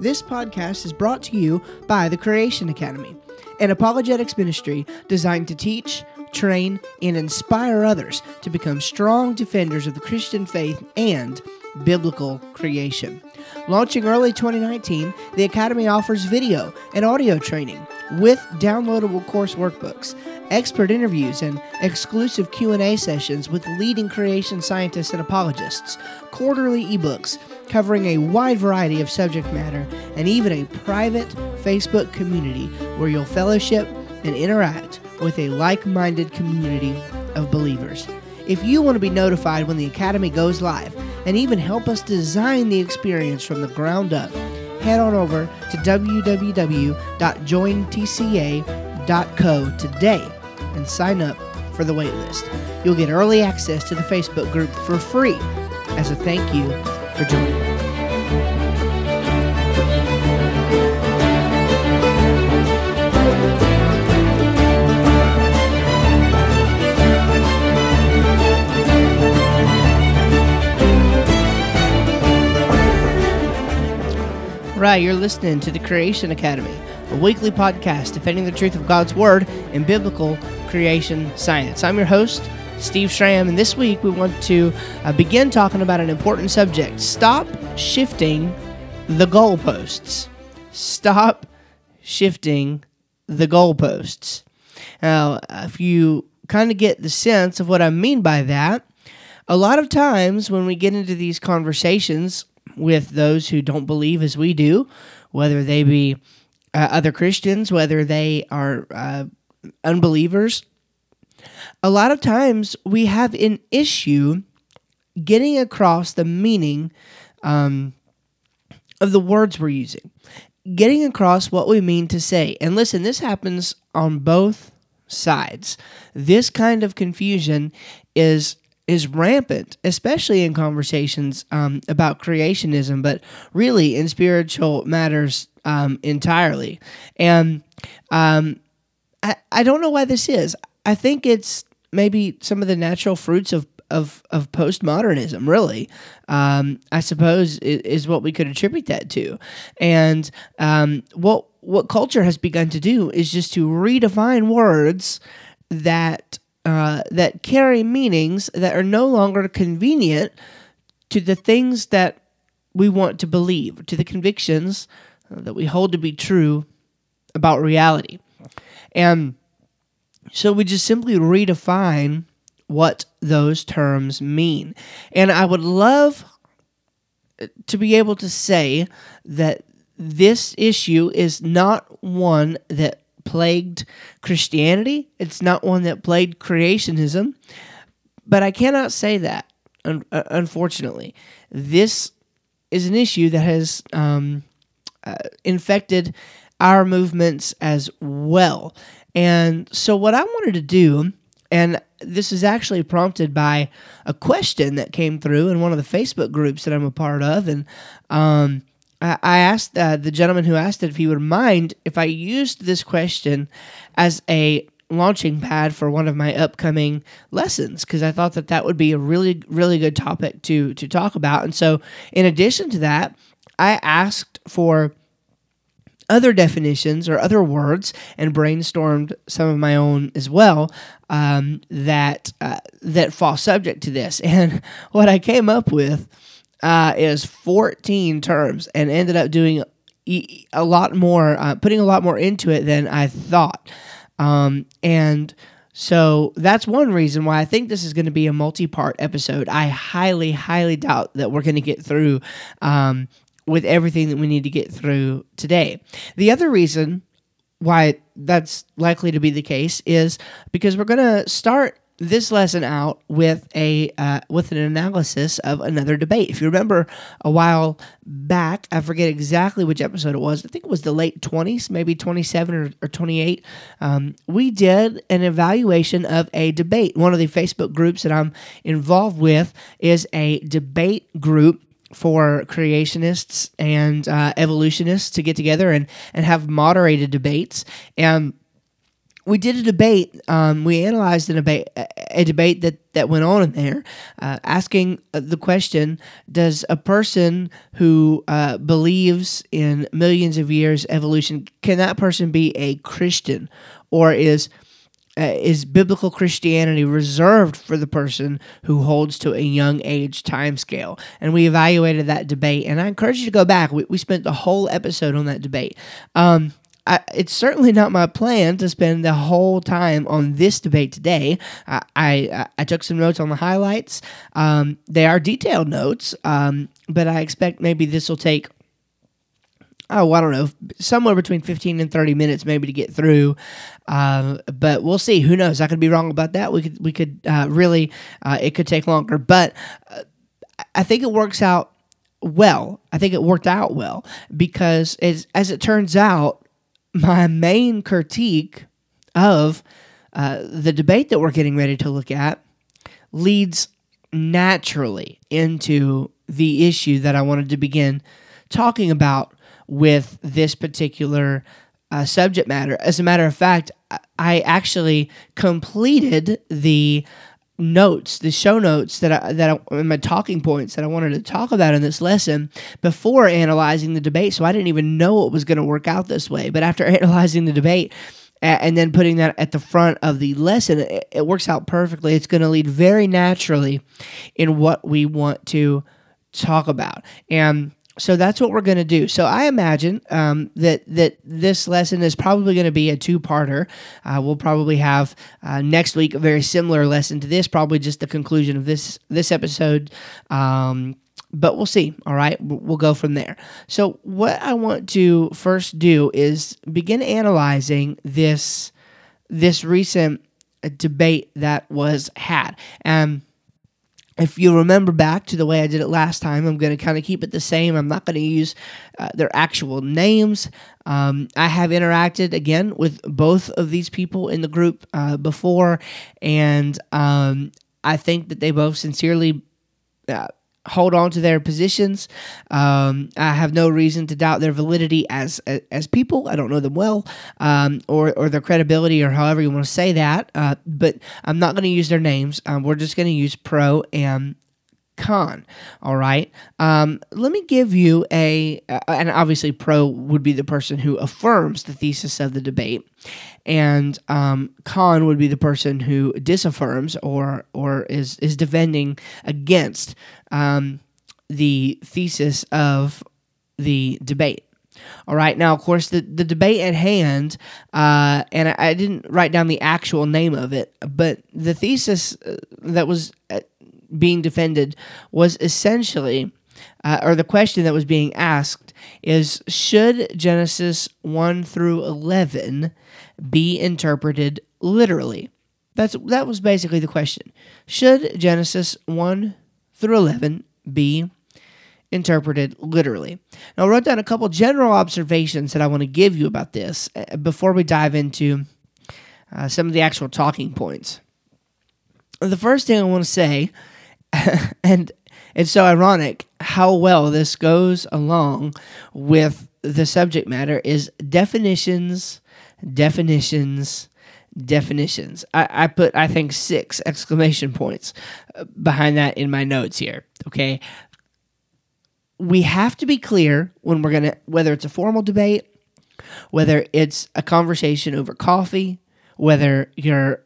This podcast is brought to you by the Creation Academy, an apologetics ministry designed to teach, train, and inspire others to become strong defenders of the Christian faith and biblical creation. Launching early 2019, the Academy offers video and audio training with downloadable course workbooks, expert interviews, and exclusive Q&A sessions with leading creation scientists and apologists, quarterly ebooks covering a wide variety of subject matter, and even a private Facebook community where you'll fellowship and interact with a like-minded community of believers. If you want to be notified when the Academy goes live and even help us design the experience from the ground up, head on over to www.jointca.co today and sign up for the waitlist. You'll get early access to the Facebook group for free as a thank you for joining. Right, you're listening to the Creation Academy, a weekly podcast defending the truth of God's Word in biblical creation science. I'm your host, Steve Schramm, and this week we want to uh, begin talking about an important subject. Stop shifting the goalposts. Stop shifting the goalposts. Now, if you kind of get the sense of what I mean by that, a lot of times when we get into these conversations, with those who don't believe as we do, whether they be uh, other Christians, whether they are uh, unbelievers. A lot of times we have an issue getting across the meaning um, of the words we're using, getting across what we mean to say. And listen, this happens on both sides. This kind of confusion is is rampant, especially in conversations um, about creationism, but really in spiritual matters um, entirely. And um, I, I don't know why this is. I think it's maybe some of the natural fruits of of, of postmodernism, really, um, I suppose, is, is, what we could attribute that to. And um, what what culture has begun to do is just to redefine words that uh, that carry meanings that are no longer convenient to the things that we want to believe, to the convictions uh, that we hold to be true about reality. And so we just simply redefine what those terms mean. And I would love to be able to say that this issue is not one that plagued Christianity. It's not one that plagued creationism. But I cannot say that, uh, unfortunately. This is an issue that has um, uh, infected our movements as well. And so, what I wanted to do, and this is actually prompted by a question that came through in one of the Facebook groups that I'm a part of. And um, I asked uh, the gentleman who asked it if he would mind if I used this question as a launching pad for one of my upcoming lessons because I thought that that would be a really really good topic to to talk about. And so, in addition to that, I asked for other definitions or other words and brainstormed some of my own as well um, that uh, that fall subject to this. And what I came up with uh, is 14 terms and ended up doing a lot more, uh, putting a lot more into it than I thought. Um, and so that's one reason why I think this is going to be a multi part episode. I highly, highly doubt that we're going to get through um, with everything that we need to get through today. The other reason why that's likely to be the case is because we're going to start this lesson out with a uh, with an analysis of another debate. If you remember a while back, I forget exactly which episode it was. I think it was the late twenties, maybe twenty seven or, or twenty eight. Um, we did an evaluation of a debate. One of the Facebook groups that I'm involved with is a debate group for creationists and uh, evolutionists to get together and and have moderated debates and we did a debate. Um, we analyzed a debate, a debate that, that went on in there, uh, asking the question: Does a person who uh, believes in millions of years evolution can that person be a Christian, or is uh, is biblical Christianity reserved for the person who holds to a young age time scale? And we evaluated that debate, and I encourage you to go back. We, we spent the whole episode on that debate. Um, I, it's certainly not my plan to spend the whole time on this debate today. I I, I took some notes on the highlights. Um, they are detailed notes, um, but I expect maybe this will take oh, I don't know, somewhere between 15 and 30 minutes maybe to get through. Uh, but we'll see. Who knows? I could be wrong about that. We could, we could uh, really, uh, it could take longer. But uh, I think it works out well. I think it worked out well because as, as it turns out, my main critique of uh, the debate that we're getting ready to look at leads naturally into the issue that I wanted to begin talking about with this particular uh, subject matter. As a matter of fact, I actually completed the notes, the show notes that I, that I, my talking points that I wanted to talk about in this lesson before analyzing the debate. So I didn't even know it was going to work out this way. But after analyzing the debate and then putting that at the front of the lesson, it, it works out perfectly. It's going to lead very naturally in what we want to talk about. And so that's what we're going to do. So I imagine um, that that this lesson is probably going to be a two-parter. Uh, we'll probably have uh, next week a very similar lesson to this, probably just the conclusion of this this episode. Um, but we'll see. All right, we'll go from there. So what I want to first do is begin analyzing this this recent debate that was had. Um, if you remember back to the way I did it last time, I'm going to kind of keep it the same. I'm not going to use uh, their actual names. Um, I have interacted again with both of these people in the group uh, before, and um, I think that they both sincerely uh, hold on to their positions. Um, I have no reason to doubt their validity as as people. I don't know them well, um, or or their credibility, or however you want to say that. Uh, but I'm not going to use their names. Um, we're just going to use pro and con. All right. Um, let me give you a, uh, and obviously, pro would be the person who affirms the thesis of the debate, and um, con would be the person who disaffirms or or is is defending against um, the thesis of the debate. All right. Now, of course, the, the debate at hand, uh, and I, I, didn't write down the actual name of it, but the thesis uh, that was uh, being defended was essentially, uh, or the question that was being asked is should Genesis 1 through 11 be interpreted literally? That's, that was basically the question. Should Genesis 1 through 11 be interpreted literally. Now, I wrote down a couple general observations that I want to give you about this uh, before we dive into uh, some of the actual talking points. The first thing I want to say and it's so ironic how well this goes along with the subject matter is definitions, definitions, definitions. I, I put, I think, six exclamation points uh, behind that in my notes here. Okay. We have to be clear when we're going to, whether it's a formal debate, whether it's a conversation over coffee, whether you're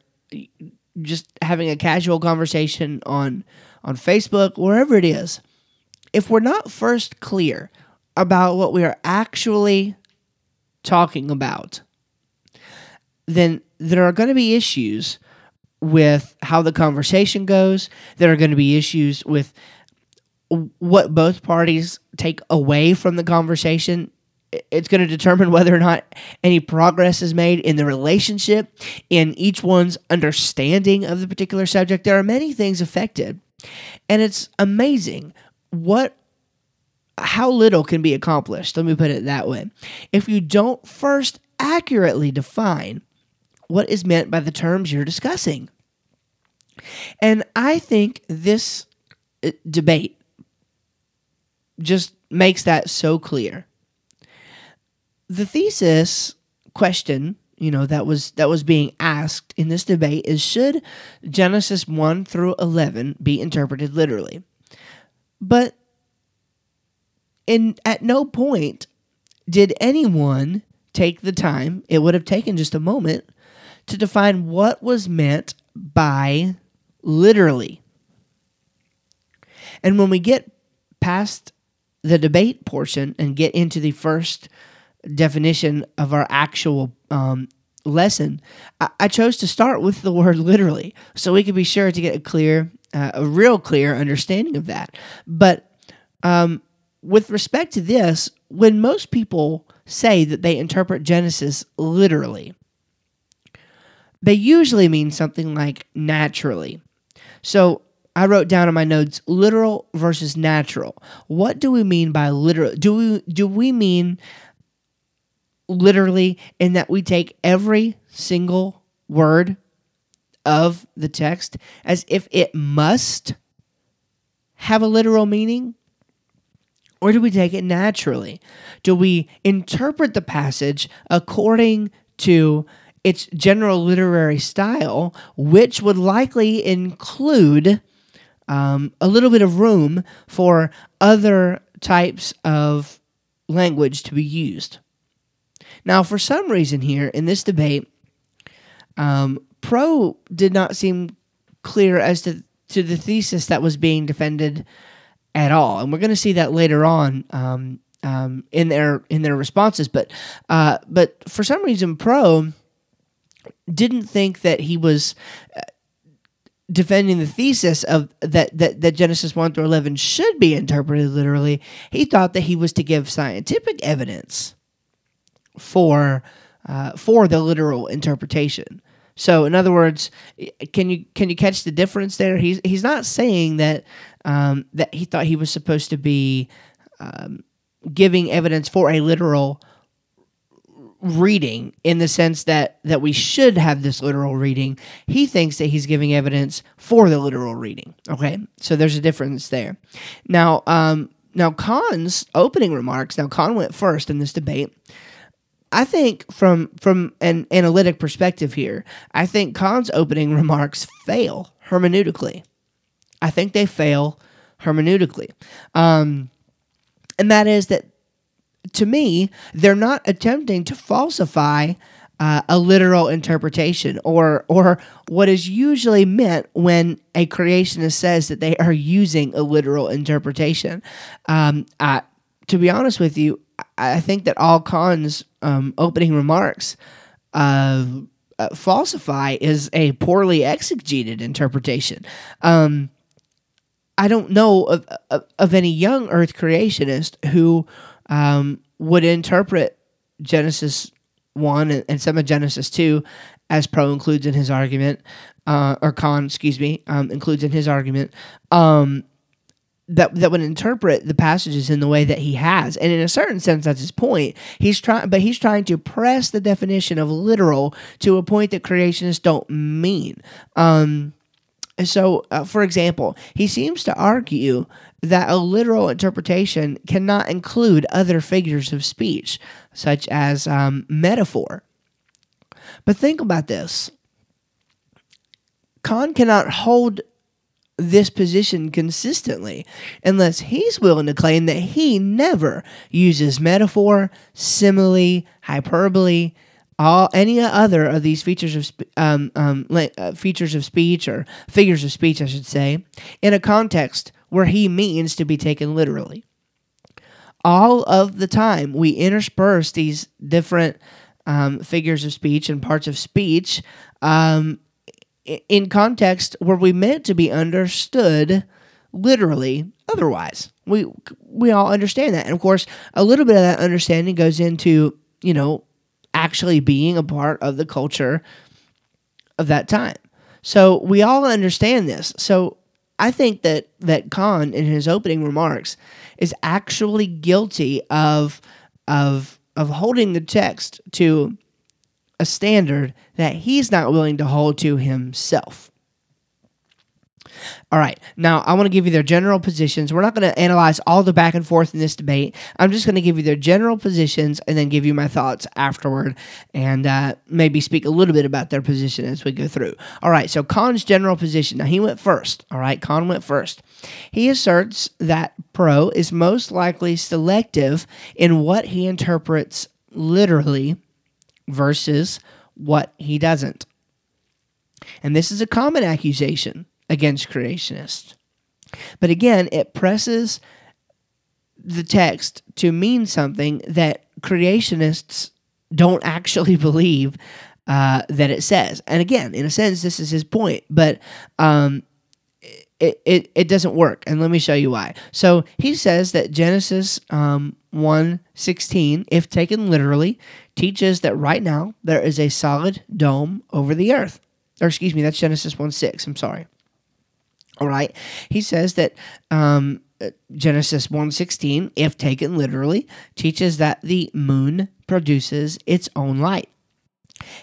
just having a casual conversation on on Facebook, wherever it is, if we're not first clear about what we are actually talking about, then there are going to be issues with how the conversation goes. There are going to be issues with what both parties take away from the conversation. It's going to determine whether or not any progress is made in the relationship, in each one's understanding of the particular subject. There are many things affected and it's amazing what how little can be accomplished. Let me put it that way. If you don't first accurately define what is meant by the terms you're discussing. And I think this uh, debate just makes that so clear. The thesis question you know that was that was being asked in this debate is should Genesis 1 through 11 be interpreted literally. But in at no point did anyone take the time, it would have taken just a moment to define what was meant by literally. And when we get past the debate portion and get into the first definition of our actual um, lesson, I-, I, chose to start with the word literally so we could be sure to get a clear, uh, a real clear understanding of that. But um, with respect to this, when most people say that they interpret Genesis literally, they usually mean something like naturally. So I wrote down in my notes literal versus natural. What do we mean by literal? Do we do we mean literally in that we take every single word of the text as if it must have a literal meaning? Or do we take it naturally? Do we interpret the passage according to its general literary style, which would likely include um, a little bit of room for other types of language to be used? Now, for some reason here in this debate, um, Pro did not seem clear as to, to the thesis that was being defended at all, and we're going to see that later on um, um, in their in their responses. But uh, but for some reason, Pro didn't think that he was. Uh, defending the thesis of that, that that Genesis 1 through 11 should be interpreted literally he thought that he was to give scientific evidence for uh, for the literal interpretation. So in other words can you can you catch the difference there? He's he's not saying that um, that he thought he was supposed to be um, giving evidence for a literal reading in the sense that that we should have this literal reading. He thinks that he's giving evidence for the literal reading. Okay? So there's a difference there. Now um now Con's opening remarks now Con went first in this debate I think from from an analytic perspective here I think Con's opening remarks fail hermeneutically I think they fail hermeneutically. Um, and that is that, to me, they're not attempting to falsify uh, a literal interpretation or or what is usually meant when a creationist says that they are using a literal interpretation. Um, I, to be honest with you, I think that all Con's um, opening remarks uh, uh, falsify is a poorly exegeted interpretation. Um, I don't know of, of, of any young Earth creationist who um, would interpret Genesis 1 and, and, some of Genesis 2 as Pro includes in his argument, uh, or Con, excuse me, um, includes in his argument, um, that that would interpret the passages in the way that he has, and in a certain sense, that's his point. He's trying, but he's trying to press the definition of literal to a point that creationists don't mean. Um, so, uh, for example, he seems to argue that a literal interpretation cannot include other figures of speech, such as um, metaphor. But think about this Con cannot hold this position consistently unless he's willing to claim that he never uses metaphor, simile, hyperbole, all any other of these features of um, um, uh, features of speech or figures of speech, I should say, in a context where he means to be taken literally. All of the time, we intersperse these different um, figures of speech and parts of speech um, in context where we meant to be understood literally. Otherwise, we we all understand that, and of course, a little bit of that understanding goes into you know actually being a part of the culture of that time. So we all understand this. So I think that that Con in his opening remarks is actually guilty of of of holding the text to a standard that he's not willing to hold to himself. All right, now I want to give you their general positions. We're not going to analyze all the back and forth in this debate. I'm just going to give you their general positions and then give you my thoughts afterward and uh, maybe speak a little bit about their position as we go through. All right, so Con's general position. Now, he went first. All right, Kahn went first. He asserts that Pro is most likely selective in what he interprets literally versus what he doesn't. And this is a common accusation against creationists. But again, it presses the text to mean something that creationists don't actually believe uh, that it says. And again, in a sense, this is his point, but um, it, it, it doesn't work. And let me show you why. So he says that Genesis um, 1 16, if taken literally, teaches that right now there is a solid dome over the earth. Or excuse me, that's Genesis 1 6. I'm sorry. All right. He says that um, Genesis 1:16, if taken literally, teaches that the moon produces its own light.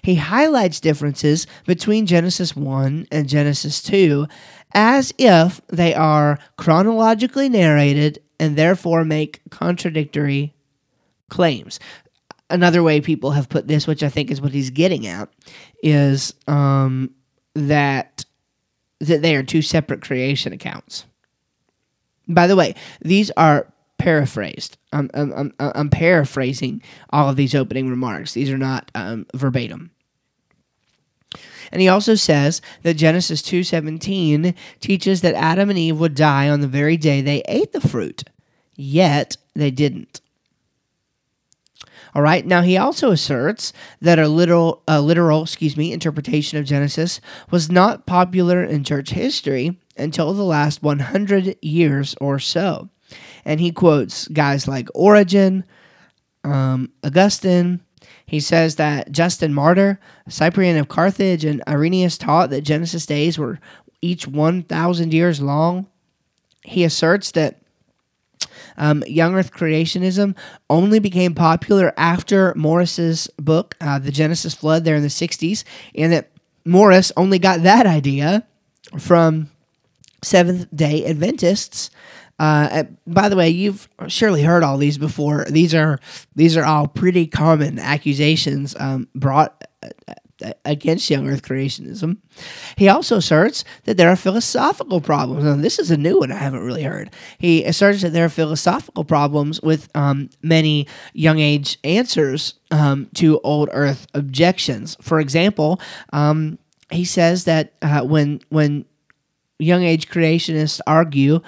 He highlights differences between Genesis 1 and Genesis 2 as if they are chronologically narrated and therefore make contradictory claims. Another way people have put this, which I think is what he's getting at, is um, that that they are two separate creation accounts. By the way, these are paraphrased. I'm, I'm, I'm, I'm paraphrasing all of these opening remarks. These are not um, verbatim. And he also says that Genesis 2:17 teaches that Adam and Eve would die on the very day they ate the fruit. Yet they didn't. All right. Now he also asserts that a literal, a literal, excuse me, interpretation of Genesis was not popular in church history until the last 100 years or so, and he quotes guys like Origen, um, Augustine. He says that Justin Martyr, Cyprian of Carthage, and Irenaeus taught that Genesis days were each 1,000 years long. He asserts that um, young Earth creationism only became popular after Morris's book, uh, The Genesis Flood, there in the 60s, and that Morris only got that idea from Seventh day Adventists. Uh, by the way, you've surely heard all these before. These are these are all pretty common accusations um, brought uh, against young earth creationism. He also asserts that there are philosophical problems. Now, this is a new one I haven't really heard. He asserts that there are philosophical problems with um, many young age answers um, to old earth objections. For example, um, he says that uh, when when young age creationists argue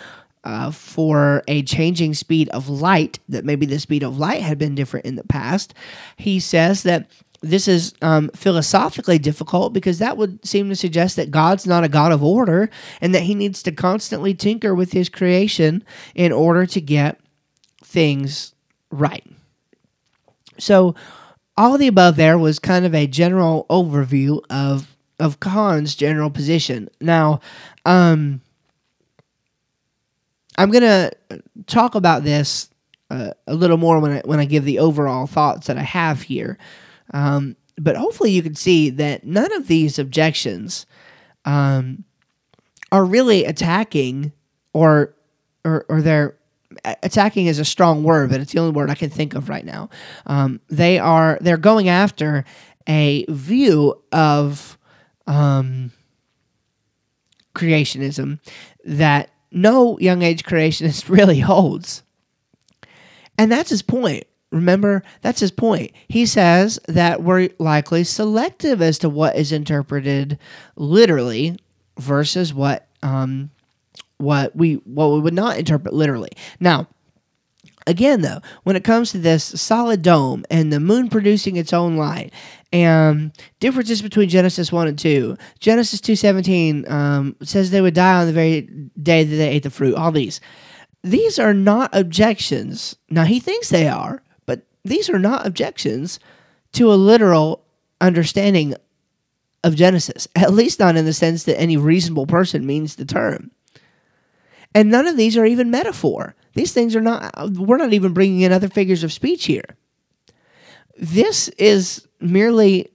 uh, for a changing speed of light, that maybe the speed of light had been different in the past. He says that this is um, philosophically difficult because that would seem to suggest that God's not a God of order and that he needs to constantly tinker with his creation in order to get things right. So, all of the above there was kind of a general overview of of Con's general position. Now, um, I'm gonna talk about this uh, a little more when I when I give the overall thoughts that I have here. Um, but hopefully, you can see that none of these objections um, are really attacking or or, or they're attacking is a strong word, but it's the only word I can think of right now. Um, they are they're going after a view of um, creationism that no young age creationist really holds, and that's his point. Remember, that's his point. He says that we're likely selective as to what is interpreted literally versus what um, what we what we would not interpret literally. Now, again though, when it comes to this solid dome and the moon producing its own light and differences between Genesis 1 and 2. Genesis 2:17 um, says they would die on the very day that they ate the fruit. All these. These are not objections. Now he thinks they are, these are not objections to a literal understanding of Genesis, at least not in the sense that any reasonable person means the term. And none of these are even metaphor. These things are not, we're not even bringing in other figures of speech here. This is merely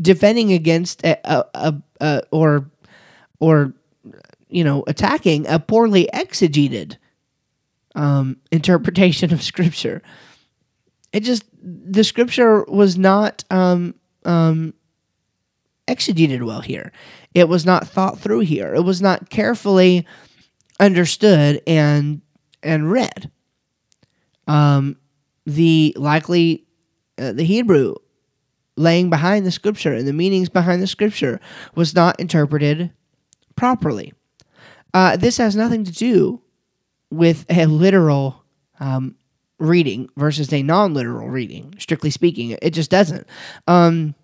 defending against a, a, a, a or or you know, attacking a poorly exegeted um, interpretation of Scripture. It just the Scripture was not um, um, exegeted well here. It was not thought through here. It was not carefully understood and and read. Um, the likely uh, the Hebrew laying behind the scripture and the meanings behind the scripture was not interpreted properly. Uh, this has nothing to do with a literal um, reading versus a non-literal reading. Strictly speaking, it just doesn't. Um,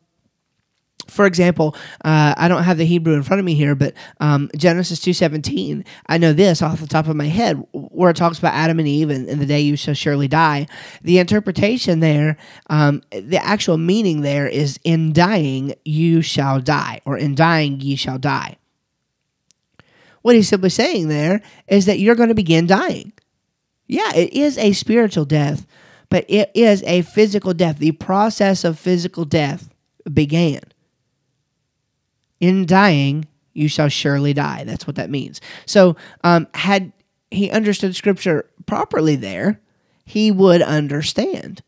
for example, uh, I don't have the Hebrew in front of me here, but um, Genesis two seventeen. I know this off the top of my head, where it talks about Adam and Eve and, and the day you shall surely die. The interpretation there, um, the actual meaning there is in dying you shall die, or in dying ye shall die. What he's simply saying there is that you're going to begin dying. Yeah, it is a spiritual death, but it is a physical death. The process of physical death began. In dying, you shall surely die. That's what that means. So, um, had he understood Scripture properly there, he would understand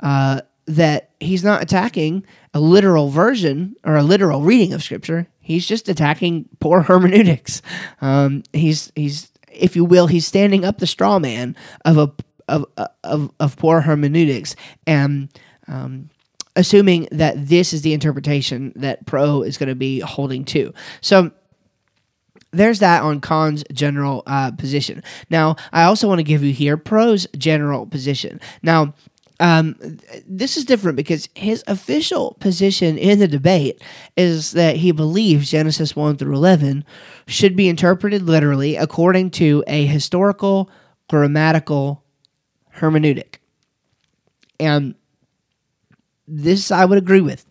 uh, that he's not attacking a literal version or a literal reading of Scripture. He's just attacking poor hermeneutics. Um, he's he's if you will, he's standing up the straw man of a of of, of poor hermeneutics and um, assuming that this is the interpretation that Pro is going to be holding to. So there's that on Con's general uh, position. Now, I also want to give you here Pro's general position. Now, um, this is different because his official position in the debate is that he believes Genesis 1 through 11 should be interpreted literally according to a historical grammatical hermeneutic. And this I would agree with.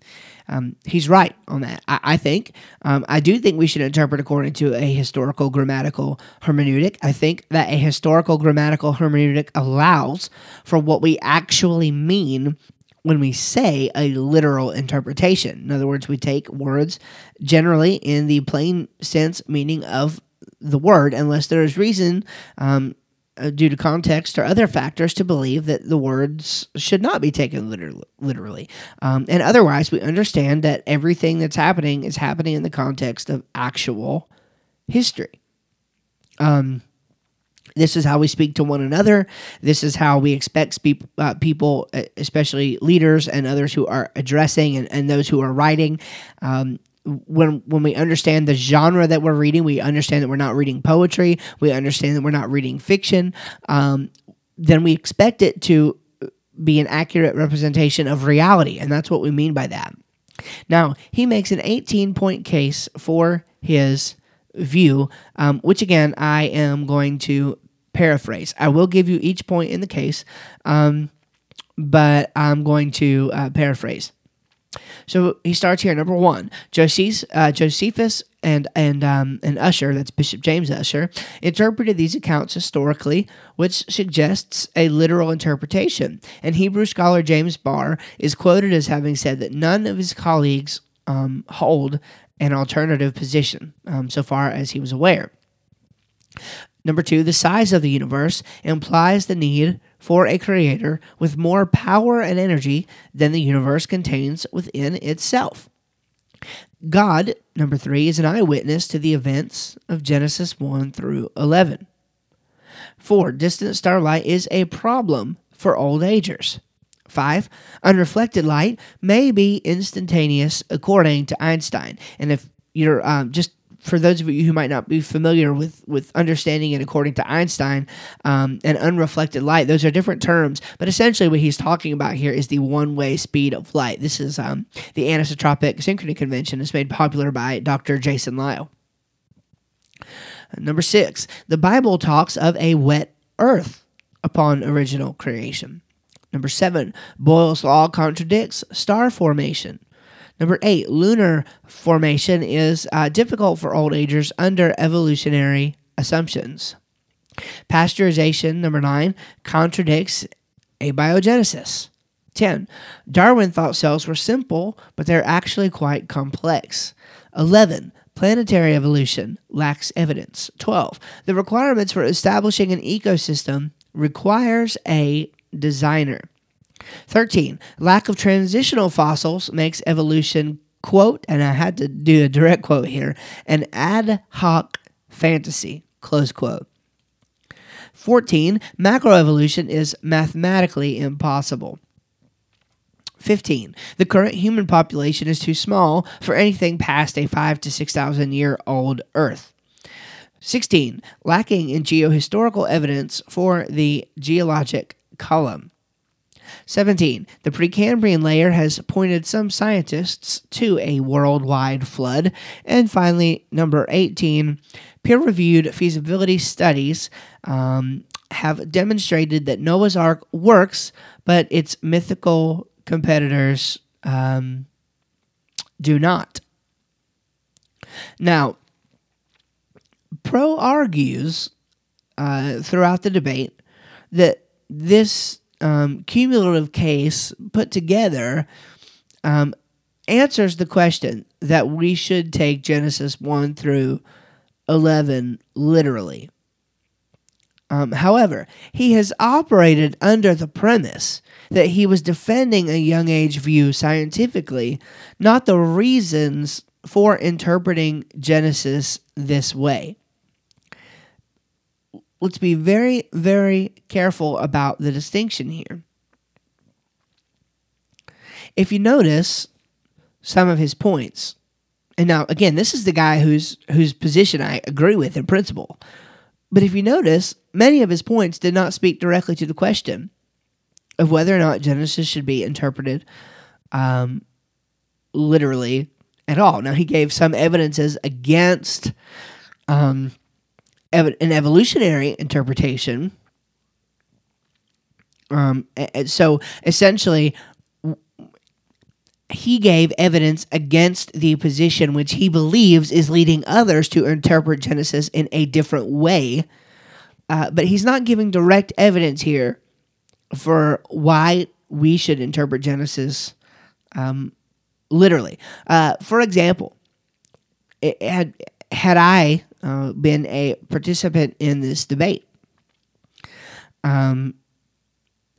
Um, he's right on that. I, I think. Um, I do think we should interpret according to a historical grammatical hermeneutic. I think that a historical grammatical hermeneutic allows for what we actually mean when we say a literal interpretation. In other words, we take words generally in the plain sense meaning of the word, unless there is reason um, due to context or other factors to believe that the words should not be taken literally. literally. Um, and otherwise, we understand that everything that's happening is happening in the context of actual history. Um, this is how we speak to one another. This is how we expect spe- uh, people, especially leaders and others who are addressing and, and those who are writing, um, when when we understand the genre that we're reading, we understand that we're not reading poetry. We understand that we're not reading fiction. Um, then we expect it to be an accurate representation of reality, and that's what we mean by that. Now he makes an 18 point case for his view, um, which again I am going to paraphrase. I will give you each point in the case, um, but I'm going to uh, paraphrase. So he starts here. Number one, Josephus, uh, Josephus and and um, and Ussher, that's Bishop James Ussher, interpreted these accounts historically, which suggests a literal interpretation. And Hebrew scholar James Barr is quoted as having said that none of his colleagues um, hold an alternative position, um, so far as he was aware. Number two, the size of the universe implies the need for a creator with more power and energy than the universe contains within itself. God, number three, is an eyewitness to the events of Genesis 1 through 11. Four, distant starlight is a problem for old agers. Five, unreflected light may be instantaneous according to Einstein. And if you're um, just for those of you who might not be familiar with with understanding it according to Einstein um, and unreflected light, those are different terms. But essentially, what he's talking about here is the one way speed of light. This is um, the anisotropic synchrony convention. It's made popular by Dr. Jason Lisle. Number six, the Bible talks of a wet earth upon original creation. Number seven, Boyle's law contradicts star formation. Number eight, lunar formation is uh, difficult for old agers under evolutionary assumptions. Pasteurization, number nine, contradicts abiogenesis. 10. Darwin thought cells were simple, but they're actually quite complex. 11. Planetary evolution lacks evidence. 12. The requirements for establishing an ecosystem requires a designer. 13. Lack of transitional fossils makes evolution, quote, and I had to do a direct quote here, an ad hoc fantasy, close quote. 14. Macroevolution is mathematically impossible. 15. The current human population is too small for anything past a 5 to 6,000 year old Earth. 16. Lacking in geohistorical evidence for the geologic column. 17. The Precambrian layer has pointed some scientists to a worldwide flood. And finally, number 18. Peer reviewed feasibility studies um, have demonstrated that Noah's Ark works, but its mythical competitors um, do not. Now, Pro argues uh, throughout the debate that this um, cumulative case put together um, answers the question that we should take Genesis 1 through 11 literally. Um, however, he has operated under the premise that he was defending a young age view scientifically, not the reasons for interpreting Genesis this way. Let's be very, very careful about the distinction here. If you notice some of his points, and now again, this is the guy whose whose position I agree with in principle. But if you notice, many of his points did not speak directly to the question of whether or not Genesis should be interpreted um, literally at all. Now, he gave some evidences against um, ev- an evolutionary interpretation. Um, so essentially, he gave evidence against the position which he believes is leading others to interpret Genesis in a different way. Uh, but he's not giving direct evidence here for why we should interpret Genesis um, literally. Uh, for example, had had I uh, been a participant in this debate, um,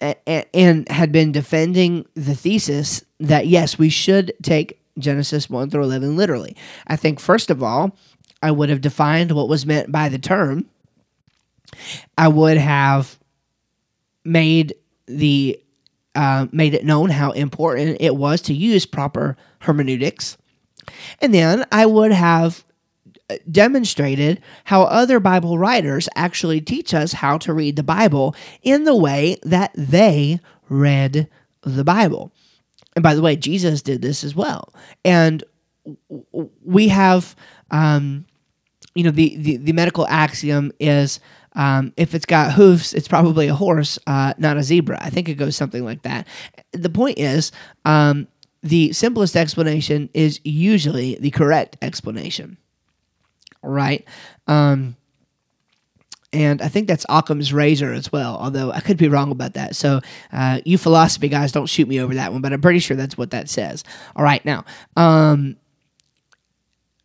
and had been defending the thesis that yes, we should take Genesis 1 through 11 literally. I think, first of all, I would have defined what was meant by the term. I would have made the uh, made it known how important it was to use proper hermeneutics. And then I would have demonstrated how other Bible writers actually teach us how to read the Bible in the way that they read the Bible. And by the way, Jesus did this as well. And we have, um, you know, the, the, the medical axiom is um, if it's got hoofs, it's probably a horse, uh, not a zebra. I think it goes something like that. The point is, um, the simplest explanation is usually the correct explanation right? Um, and I think that's Occam's razor as well, although I could be wrong about that. So, uh, you philosophy guys, don't shoot me over that one, but I'm pretty sure that's what that says. All right, now, um,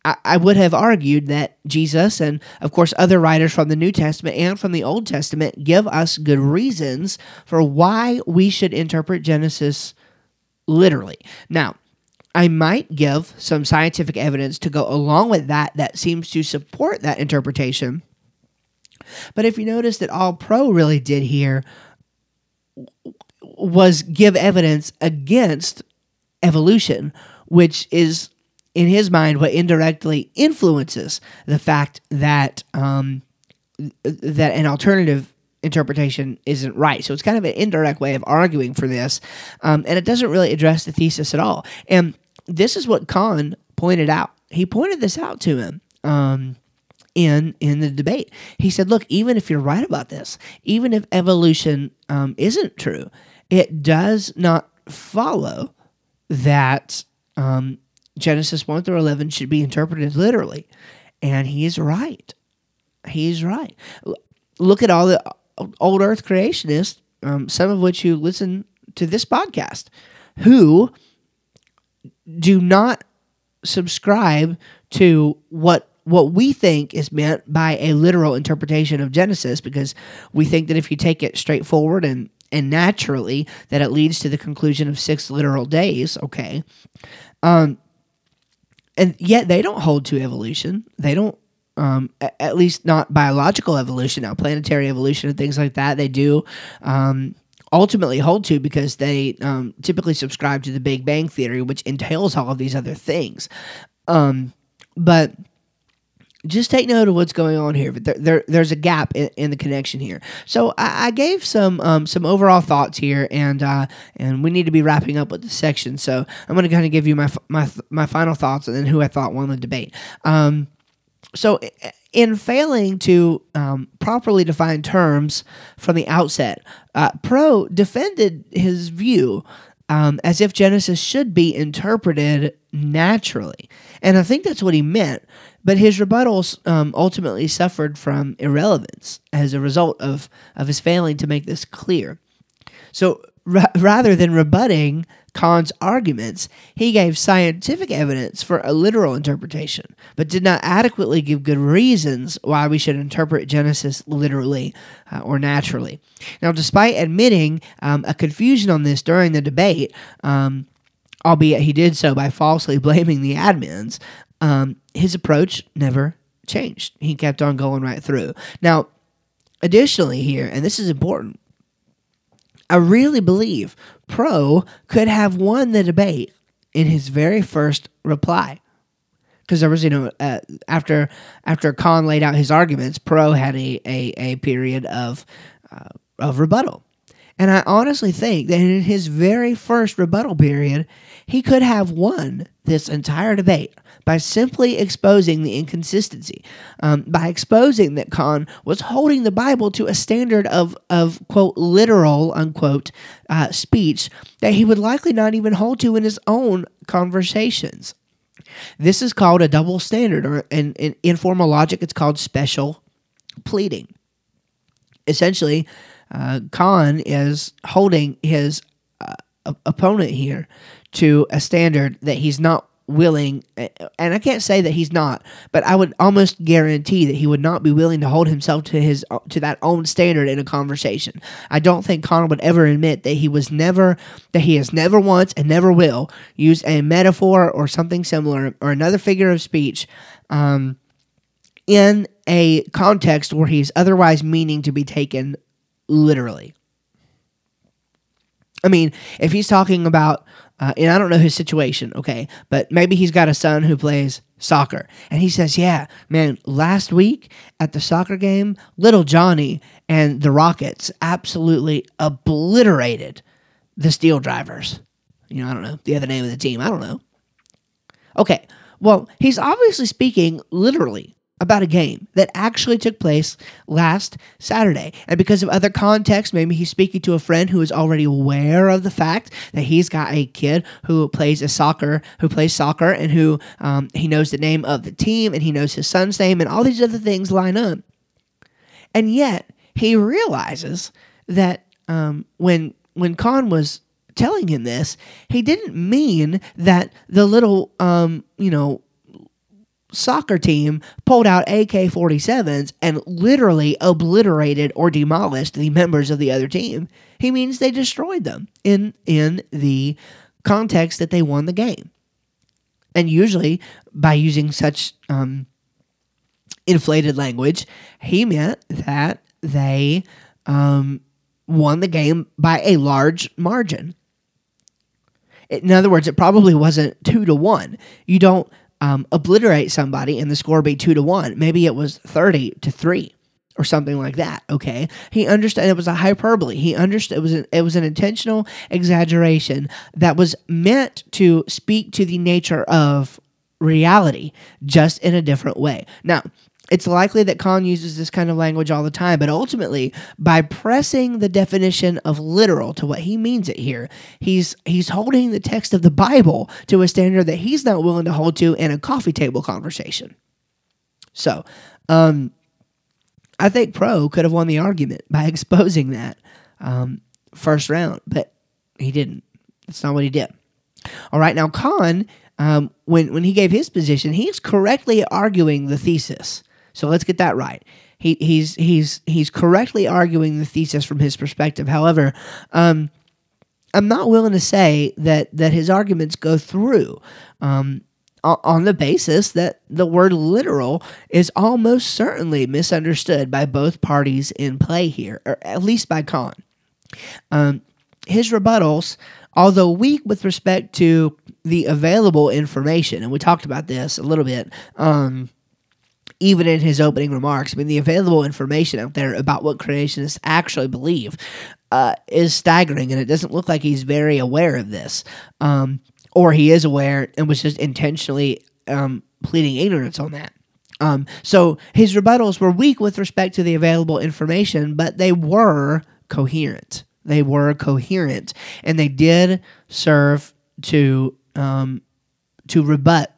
I, I would have argued that Jesus and, of course, other writers from the New Testament and from the Old Testament give us good reasons for why we should interpret Genesis literally. Now, I might give some scientific evidence to go along with that that seems to support that interpretation. But if you notice that all Pro really did here was give evidence against evolution, which is, in his mind, what indirectly influences the fact that um, that an alternative interpretation isn't right. So it's kind of an indirect way of arguing for this, um, and it doesn't really address the thesis at all. And this is what Con pointed out. He pointed this out to him um, in in the debate. He said, "Look, even if you're right about this, even if evolution um, isn't true, it does not follow that um, Genesis one through eleven should be interpreted literally." And he's right. He's right. Look at all the old Earth creationists, um, some of which you listen to this podcast, who do not subscribe to what what we think is meant by a literal interpretation of Genesis because we think that if you take it straightforward and and naturally that it leads to the conclusion of six literal days, okay? Um and yet they don't hold to evolution. They don't um, at least not biological evolution now planetary evolution and things like that they do um, ultimately hold to because they um, typically subscribe to the big bang theory which entails all of these other things um, but just take note of what's going on here. But there, there there's a gap in, in, the connection here. So I, I gave some um, some overall thoughts here, and uh, and we need to be wrapping up with the section. So I'm going to kind of give you my my my final thoughts, and then who I thought won the debate. Um, so in failing to um, properly define terms from the outset, uh, Pro defended his view um, as if Genesis should be interpreted naturally. And I think that's what he meant. But his rebuttals um, ultimately suffered from irrelevance as a result of, of his failing to make this clear. So rather than rebutting Con's arguments, he gave scientific evidence for a literal interpretation, but did not adequately give good reasons why we should interpret Genesis literally uh, or naturally. Now, despite admitting um, a confusion on this during the debate, um, albeit he did so by falsely blaming the admins, um, his approach never changed. He kept on going right through. Now, additionally, here, and this is important, I really believe Pro could have won the debate in his very first reply. Because there was, you know, uh, after after Con laid out his arguments, Pro had a, a, a period of uh, of rebuttal. And I honestly think that in his very first rebuttal period, he could have won this entire debate by simply exposing the inconsistency, um, by exposing that Con was holding the Bible to a standard of, of quote, literal, unquote, uh, speech that he would likely not even hold to in his own conversations. This is called a double standard, or in, in informal logic, it's called special pleading. Essentially, uh, Con is holding his uh, opponent here to a standard that he's not willing and I can't say that he's not, but I would almost guarantee that he would not be willing to hold himself to his to that own standard in a conversation. I don't think Connor would ever admit that he was never that he has never once and never will use a metaphor or something similar or another figure of speech um, in a context where he's otherwise meaning to be taken literally. I mean, if he's talking about uh, and I don't know his situation, okay, but maybe he's got a son who plays soccer. And he says, Yeah, man, last week at the soccer game, little Johnny and the Rockets absolutely obliterated the Steel Drivers. You know, I don't know the other name of the team. I don't know. Okay, well, he's obviously speaking literally about a game that actually took place last Saturday. And because of other context, maybe he's speaking to a friend who is already aware of the fact that he's got a kid who plays a soccer, who plays soccer, and who um, he knows the name of the team and he knows his son's name, and all these other things line up. And yet he realizes that um, when when Con was telling him this, he didn't mean that the little um, you know soccer team pulled out AK 47s and literally obliterated or demolished the members of the other team. He means they destroyed them in, in the context that they won the game. And usually, by using such um, inflated language, he meant that they um, won the game by a large margin. In other words, it probably wasn't two to one. You don't um, obliterate somebody and the score be two to one. Maybe it was 30 to three or something like that. Okay. He understood it was a hyperbole. He understood it was an, it was an intentional exaggeration that was meant to speak to the nature of reality just in a different way. Now, it's likely that Con uses this kind of language all the time, but ultimately, by pressing the definition of literal to what he means it here, he's he's holding the text of the Bible to a standard that he's not willing to hold to in a coffee table conversation. So, um, I think Pro could have won the argument by exposing that um, first round, but he didn't. That's not what he did. All right, now Con um, when when he gave his position, he's correctly arguing the thesis. So let's get that right. He, he's he's he's correctly arguing the thesis from his perspective. However, um, I'm not willing to say that that his arguments go through. Um, on the basis that the word literal is almost certainly misunderstood by both parties in play here, or at least by Con. Um, his rebuttals, although weak with respect to the available information, and we talked about this a little bit, um, even in his opening remarks. I mean, the available information out there about what creationists actually believe uh, is staggering, and it doesn't look like he's very aware of this. Um, or he is aware and was just intentionally um, pleading ignorance on that. Um, so his rebuttals were weak with respect to the available information, but they were coherent. They were coherent, and they did serve to um, to rebut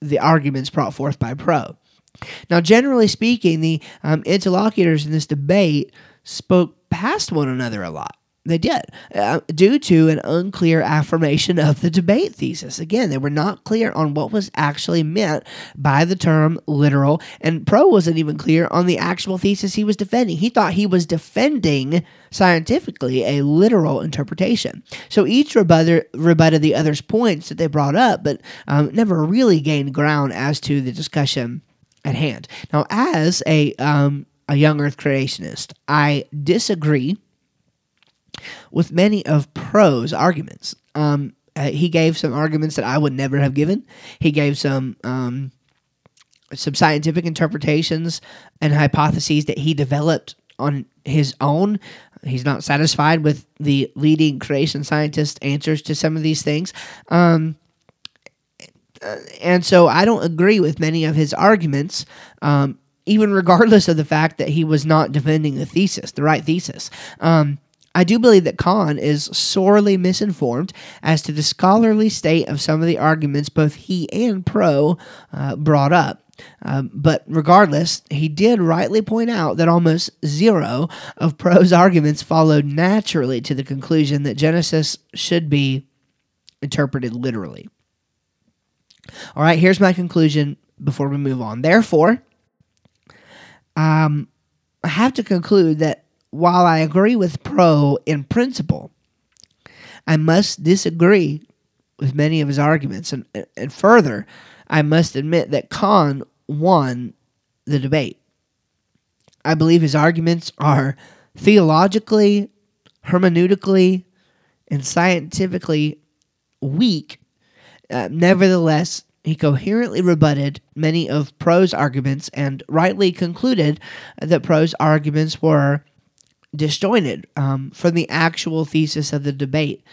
the arguments brought forth by Pro. Now, generally speaking, the um, interlocutors in this debate spoke past one another a lot. They did, uh, due to an unclear affirmation of the debate thesis. Again, they were not clear on what was actually meant by the term literal, and Pro wasn't even clear on the actual thesis he was defending. He thought he was defending scientifically a literal interpretation. So each rebutted, rebutted the other's points that they brought up, but um, never really gained ground as to the discussion at hand. Now, as a um, a young Earth creationist, I disagree with many of Pro's arguments. Um, uh, he gave some arguments that I would never have given. He gave some um, some scientific interpretations and hypotheses that he developed on his own. He's not satisfied with the leading creation scientist answers to some of these things. Um, uh, and so I don't agree with many of his arguments, um, even regardless of the fact that he was not defending the thesis, the right thesis. Um, I do believe that Con is sorely misinformed as to the scholarly state of some of the arguments both he and Pro uh, brought up. Um, but regardless, he did rightly point out that almost zero of Pro's arguments followed naturally to the conclusion that Genesis should be interpreted literally. All right, here's my conclusion before we move on. Therefore, um, I have to conclude that while I agree with Pro in principle, I must disagree with many of his arguments. And, and further, I must admit that Con won the debate. I believe his arguments are theologically, hermeneutically, and scientifically weak uh, nevertheless, he coherently rebutted many of Pro's arguments and rightly concluded that Pro's arguments were disjointed um, from the actual thesis of the debate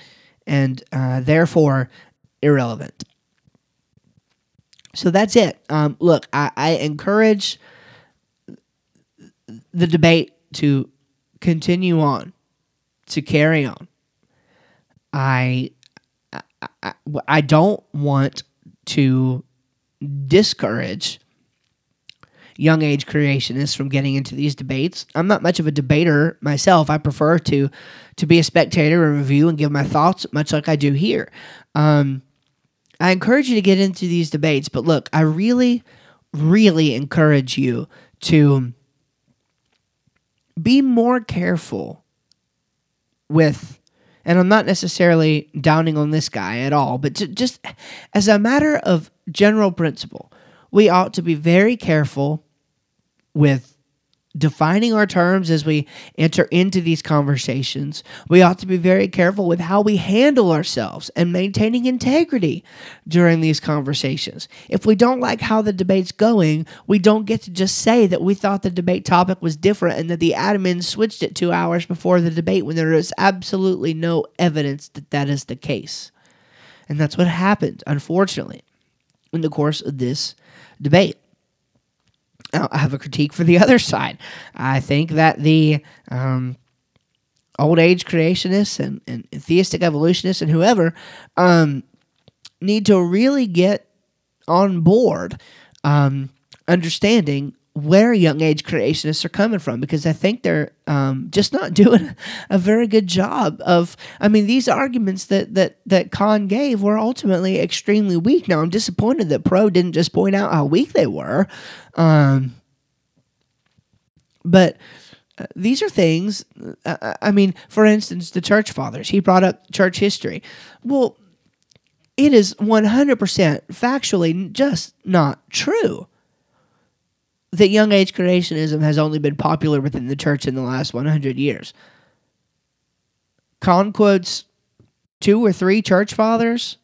and uh, therefore irrelevant. So that's it. Um, look, I, I encourage the debate to continue on, to carry on. I I, I don't want to discourage young age creationists from getting into these debates. I'm not much of a debater myself. I prefer to to be a spectator and review and give my thoughts, much like I do here. Um, I encourage you to get into these debates, but look, I really, really encourage you to be more careful with and I'm not necessarily downing on this guy at all, but just as a matter of general principle, we ought to be very careful with defining our terms as we enter into these conversations. We ought to be very careful with how we handle ourselves and maintaining integrity during these conversations. If we don't like how the debate's going, we don't get to just say that we thought the debate topic was different and that the admin switched it two hours before the debate when there is absolutely no evidence that that is the case. And that's what happened, unfortunately, in the course of this debate. I have a critique for the other side. I think that the um, old age creationists and, and, theistic evolutionists and whoever um, need to really get on board um, understanding where young age creationists are coming from because I think they're um, just not doing a very good job of. I mean, these arguments that that that Con gave were ultimately extremely weak. Now I'm disappointed that Pro didn't just point out how weak they were, um, but. Uh, these are things. Uh, uh, I mean, for instance, the church fathers. He brought up church history. Well, it is 100% factually just not true that young age creationism has only been popular within the church in the last 100 years. Con quotes two or three church fathers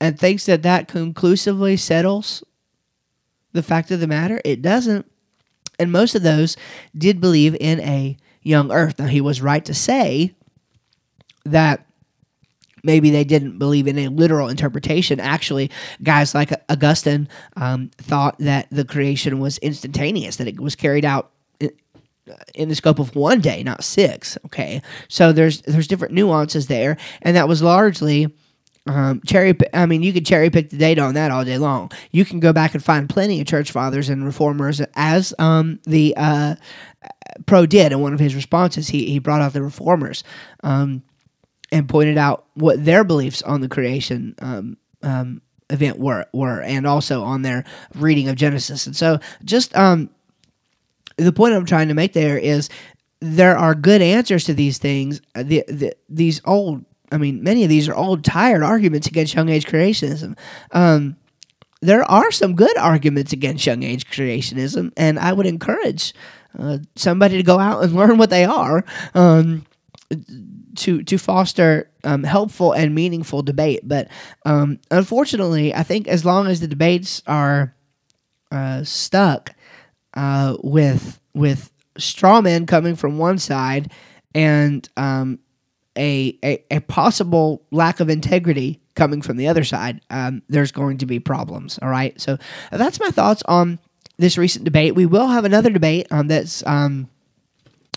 and thinks that that conclusively settles the fact of the matter. It doesn't. And most of those did believe in a young earth. Now, he was right to say that maybe they didn't believe in a literal interpretation. Actually, guys like Augustine um, thought that the creation was instantaneous, that it was carried out in the scope of one day, not six. Okay, so there's there's different nuances there, and that was largely. Um, cherry, I mean, you could cherry pick the data on that all day long. You can go back and find plenty of church fathers and reformers, as um, the uh, pro did in one of his responses. He he brought out the reformers. Um, and pointed out what their beliefs on the creation um, um, event were were, and also on their reading of Genesis. And so, just um, the point I'm trying to make there is there are good answers to these things. Uh, the, the, these old, I mean, many of these are old, tired arguments against young age creationism. Um, there are some good arguments against young age creationism, and I would encourage uh, somebody to go out and learn what they are. Um, to to foster um, helpful and meaningful debate. But um, unfortunately, I think as long as the debates are uh, stuck uh, with with straw men coming from one side and um, a, a, a possible lack of integrity coming from the other side, um, there's going to be problems. All right, so that's my thoughts on this recent debate. We will have another debate um, that's um,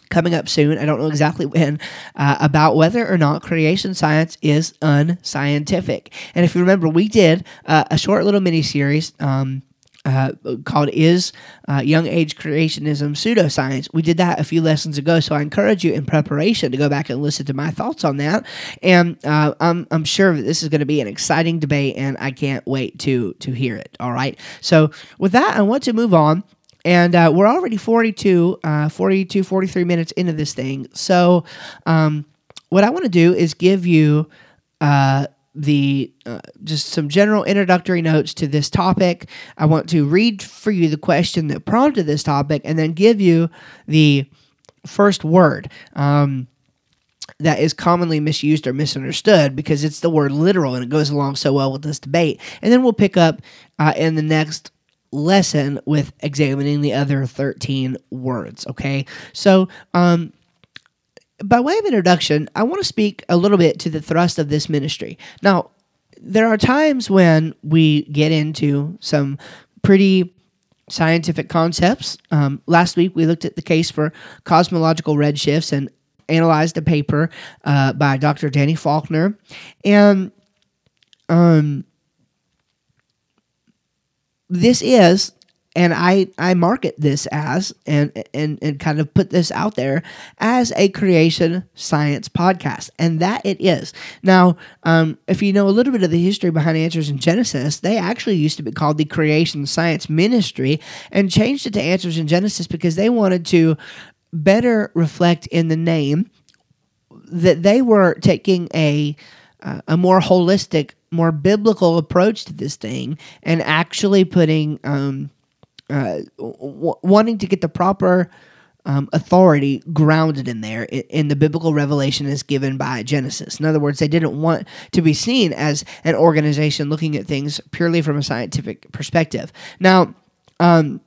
coming up soon. I don't know exactly when, uh, about whether or not creation science is unscientific. And if you remember, we did uh, a short little mini series. Um, uh, called Is uh, Young Age Creationism Pseudoscience? We did that a few lessons ago, so I encourage you in preparation to go back and listen to my thoughts on that. And uh, I'm, I'm sure that this is going to be an exciting debate, and I can't wait to, to hear it. All right. So, with that, I want to move on and uh, we're already 42, uh, 42, 43 minutes into this thing. So, um, what I want to do is give you uh, the uh, just some general introductory notes to this topic. I want to read for you the question that prompted this topic, and then give you the first word. Um, that is commonly misused or misunderstood because it's the word literal and it goes along so well with this debate. And then we'll pick up uh, in the next lesson with examining the other 13 words. Okay. So, um, by way of introduction, I want to speak a little bit to the thrust of this ministry. Now, there are times when we get into some pretty scientific concepts. Um, last week, we looked at the case for cosmological redshifts and analyzed a paper uh, by Dr. Danny Faulkner. And um, this is and I, I market this as and, and and kind of put this out there as a creation science podcast. And that it is. Now um, if you know a little bit of the history behind answers in genesis they actually used to be called the creation science ministry and changed it to answers in genesis because they wanted to better reflect in the name that they were taking a uh, a more holistic more biblical approach to this thing and actually putting um, uh, w- wanting to get the proper um, authority grounded in there in, the biblical revelation as given by Genesis. In other words, they didn't want to be seen as an organization looking at things purely from a scientific perspective. Now, um,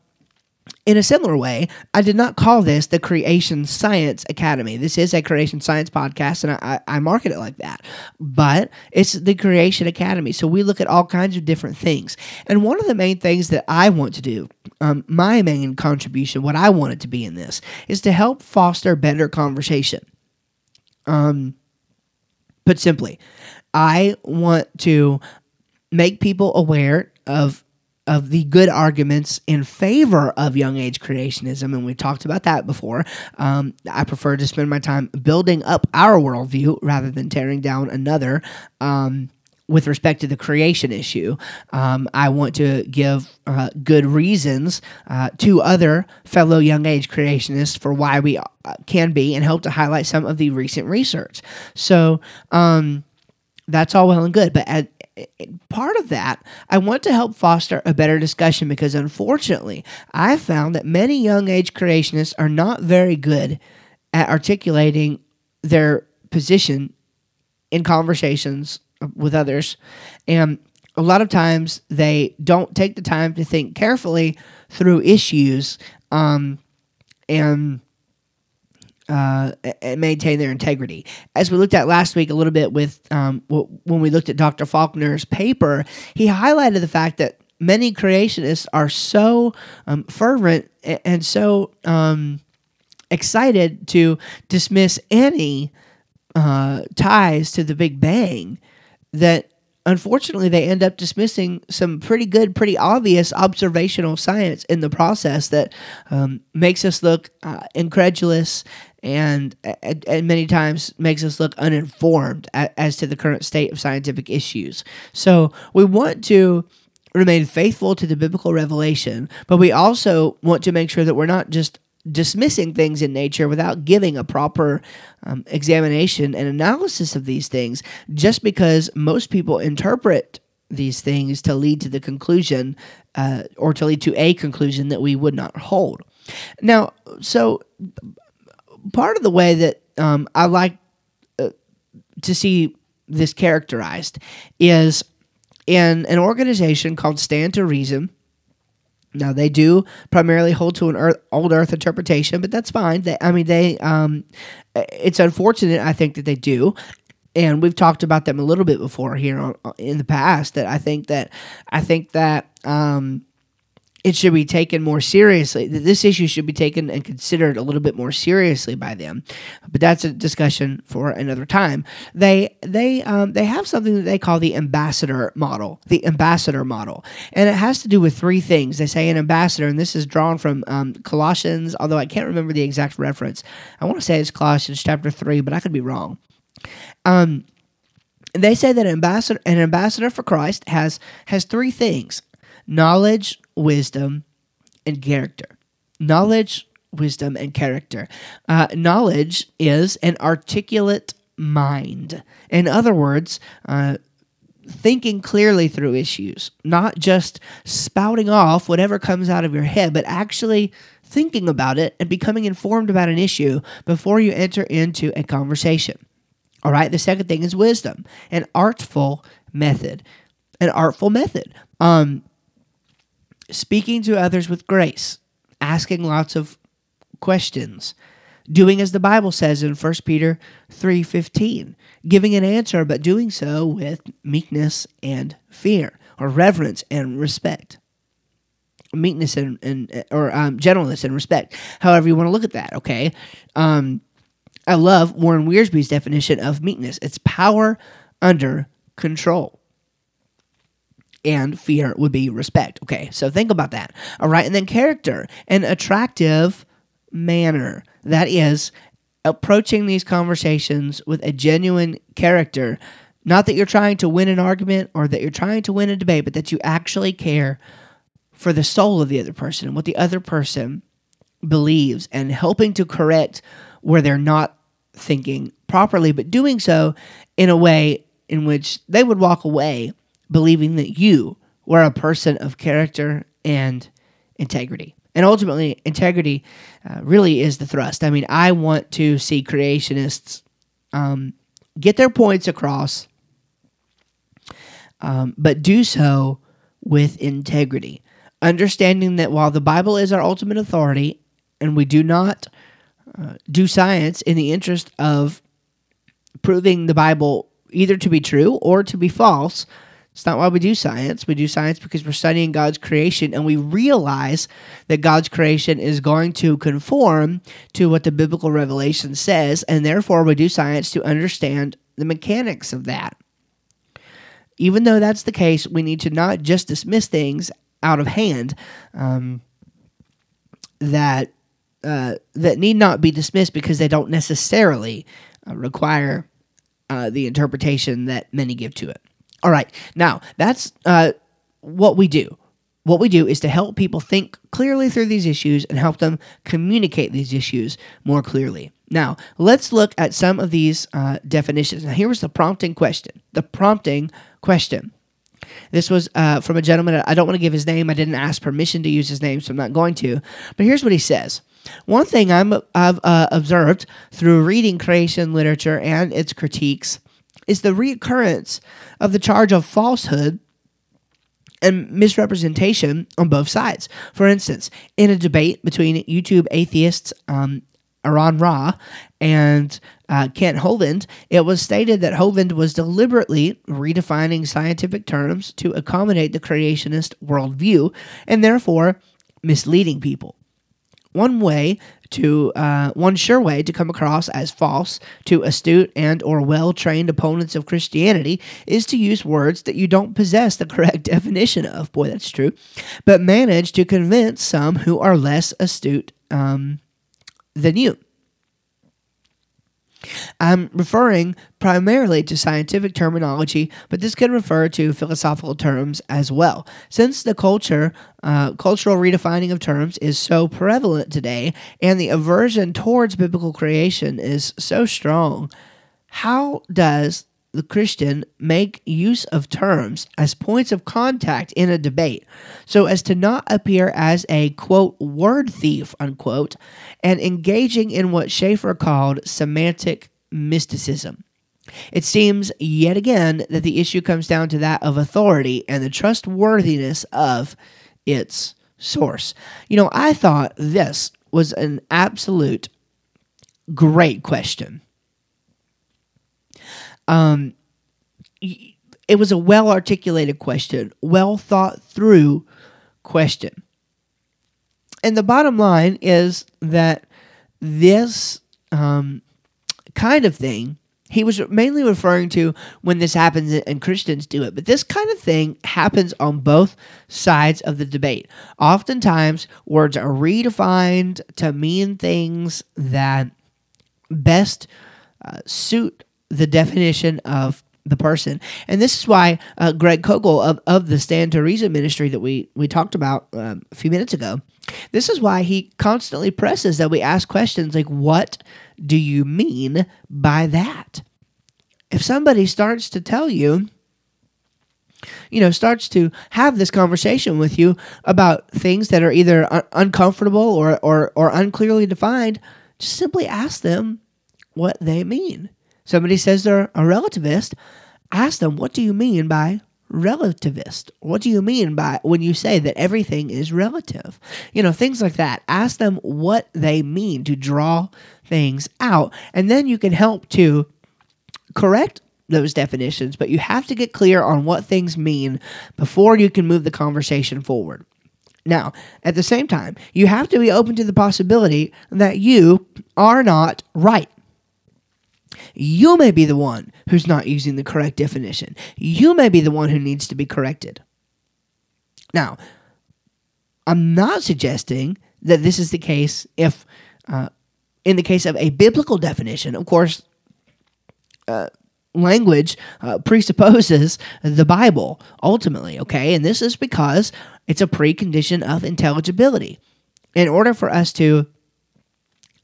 in a similar way, I did not call this the Creation Science Academy. This is a creation science podcast, and I, I, market it like that. But it's the Creation Academy. So we look at all kinds of different things. And one of the main things that I want to do, um, my main contribution, what I wanted to be in this, is to help foster better conversation. Um, put simply, I want to make people aware of of the good arguments in favor of young age creationism, and we talked about that before. Um, I prefer to spend my time building up our worldview rather than tearing down another. Um, with respect to the creation issue, um, I want to give uh, good reasons uh, to other fellow young age creationists for why we uh, can be and help to highlight some of the recent research. So, um, that's all well and good. But at, part of that, I want to help foster a better discussion because unfortunately, I've found that many young age creationists are not very good at articulating their position in conversations with others. And a lot of times they don't take the time to think carefully through issues um, and uh, and maintain their integrity. As we looked at last week a little bit with um, when we looked at Dr. Faulkner's paper, he highlighted the fact that many creationists are so um, fervent and so um, excited to dismiss any uh, ties to the Big Bang that unfortunately they end up dismissing some pretty good pretty obvious observational science in the process that um, makes us look uh, incredulous and, and many times makes us look uninformed as to the current state of scientific issues so we want to remain faithful to the biblical revelation but we also want to make sure that we're not just dismissing things in nature without giving a proper um, examination and analysis of these things just because most people interpret these things to lead to the conclusion uh, or to lead to a conclusion that we would not hold. Now, so part of the way that um, I like uh, to see this characterized is in an organization called Stand to Reason now they do primarily hold to an earth, old Earth interpretation, but that's fine. They, I mean, they. Um, it's unfortunate, I think, that they do, and we've talked about them a little bit before here on, in the past. That I think that I think that um, it should be taken more seriously. This issue should be taken and considered a little bit more seriously by them. But that's a discussion for another time. They they um, they have something that they call the ambassador model, the ambassador model, and it has to do with three things. They say an ambassador, and this is drawn from um, Colossians, although I can't remember the exact reference. I want to say it's Colossians chapter three, but I could be wrong. Um, they say that an ambassador, an ambassador for Christ has has three things: knowledge, wisdom, and character. Knowledge, wisdom, and character. Uh, knowledge is an articulate mind. In other words, uh, thinking clearly through issues, not just spouting off whatever comes out of your head, but actually thinking about it and becoming informed about an issue before you enter into a conversation. All right, the second thing is wisdom, an artful method. An artful method. Um, speaking to others with grace, asking lots of questions, doing as the Bible says in 1 Peter 3:15, giving an answer but doing so with meekness and fear or reverence and respect. Meekness and, and or um, gentleness and respect, however you want to look at that. Okay, um, I love Warren Wiersbe's definition of meekness. It's power under control and fear would be respect. Okay, so think about that. All right, and then character, an attractive manner. That is approaching these conversations with a genuine character. Not that you're trying to win an argument or that you're trying to win a debate, but that you actually care for the soul of the other person and what the other person believes and helping to correct where they're not thinking properly, but doing so in a way in which they would walk away believing that you were a person of character and integrity. And ultimately, integrity uh, really is the thrust. I mean, I want to see creationists um, get their points across, um, but do so with integrity. Understanding that while the Bible is our ultimate authority, and we do not uh, do science in the interest of proving the Bible either to be true or to be false, it's not why we do science. We do science because we're studying God's creation and we realize that God's creation is going to conform to what the biblical revelation says, and therefore we do science to understand the mechanics of that. Even though that's the case, we need to not just dismiss things out of hand um, that uh, that need not be dismissed because they don't necessarily uh, require uh, the interpretation that many give to it. All right, now that's uh, what we do. What we do is to help people think clearly through these issues and help them communicate these issues more clearly. Now, let's look at some of these uh, definitions. Now, here was the prompting question. The prompting question. This was uh, from a gentleman. I don't want to give his name. I didn't ask permission to use his name, so I'm not going to. But here's what he says. One thing i have uh, observed through reading creation literature and its critiques is the reoccurrence of the charge of falsehood and misrepresentation on both sides. For instance, in a debate between YouTube atheists um, Aron Ra and uh, Kent Hovind, it was stated that Hovind was deliberately redefining scientific terms to accommodate the creationist worldview and therefore misleading people. One way to uh, one sure way to come across as false to astute and or well-trained opponents of Christianity is to use words that you don't possess the correct definition of. Boy, that's true. But manage to convince some who are less astute um, than you. I'm referring primarily to scientific terminology, but this can refer to philosophical terms as well. Since the culture, uh, cultural redefining of terms is so prevalent today, and the aversion towards biblical creation is so strong, how does the Christian make use of terms as points of contact in a debate so as to not appear as a quote word thief unquote and engaging in what Schaeffer called semantic mysticism. It seems yet again that the issue comes down to that of authority and the trustworthiness of its source. You know, I thought this was an absolute great question. Um, it was a well articulated question, well thought through question. And the bottom line is that this um, kind of thing, he was mainly referring to when this happens and Christians do it, but this kind of thing happens on both sides of the debate. Oftentimes, words are redefined to mean things that best uh, suit the definition of the person. And this is why uh, Greg Koukl of, of the Stand to Reason ministry that we, we talked about um, a few minutes ago, this is why he constantly presses that we ask questions like, What do you mean by that? If somebody starts to tell you, you know, starts to have this conversation with you about things that are either un- uncomfortable or, or, or unclearly defined, just simply ask them what they mean somebody says they're a relativist, ask them, what do you mean by relativist? What do you mean by when you say that everything is relative? You know, things like that. Ask them what they mean to draw things out. And then you can help to correct those definitions, but you have to get clear on what things mean before you can move the conversation forward. Now, at the same time, you have to be open to the possibility that you are not right. You may be the one who's not using the correct definition. You may be the one who needs to be corrected. Now, I'm not suggesting that this is the case if, uh, in the case of a biblical definition, of course, uh, language uh, presupposes the Bible ultimately, okay? And this is because it's a precondition of intelligibility. In order for us to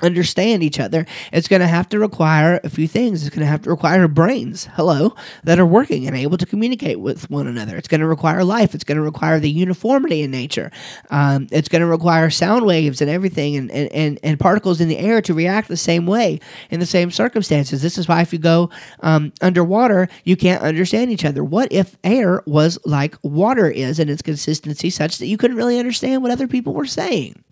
understand each other, it's going to have to require a few things. It's going to have to require brains, hello, that are working and able to communicate with one another. It's going to require life. It's going to require the uniformity in nature. Um, it's going to require sound waves and everything and, and, and, and, particles in the air to react the same way in the same circumstances. This is why if you go um, underwater, you can't understand each other. What if air was like water is in its consistency such that you couldn't really understand what other people were saying?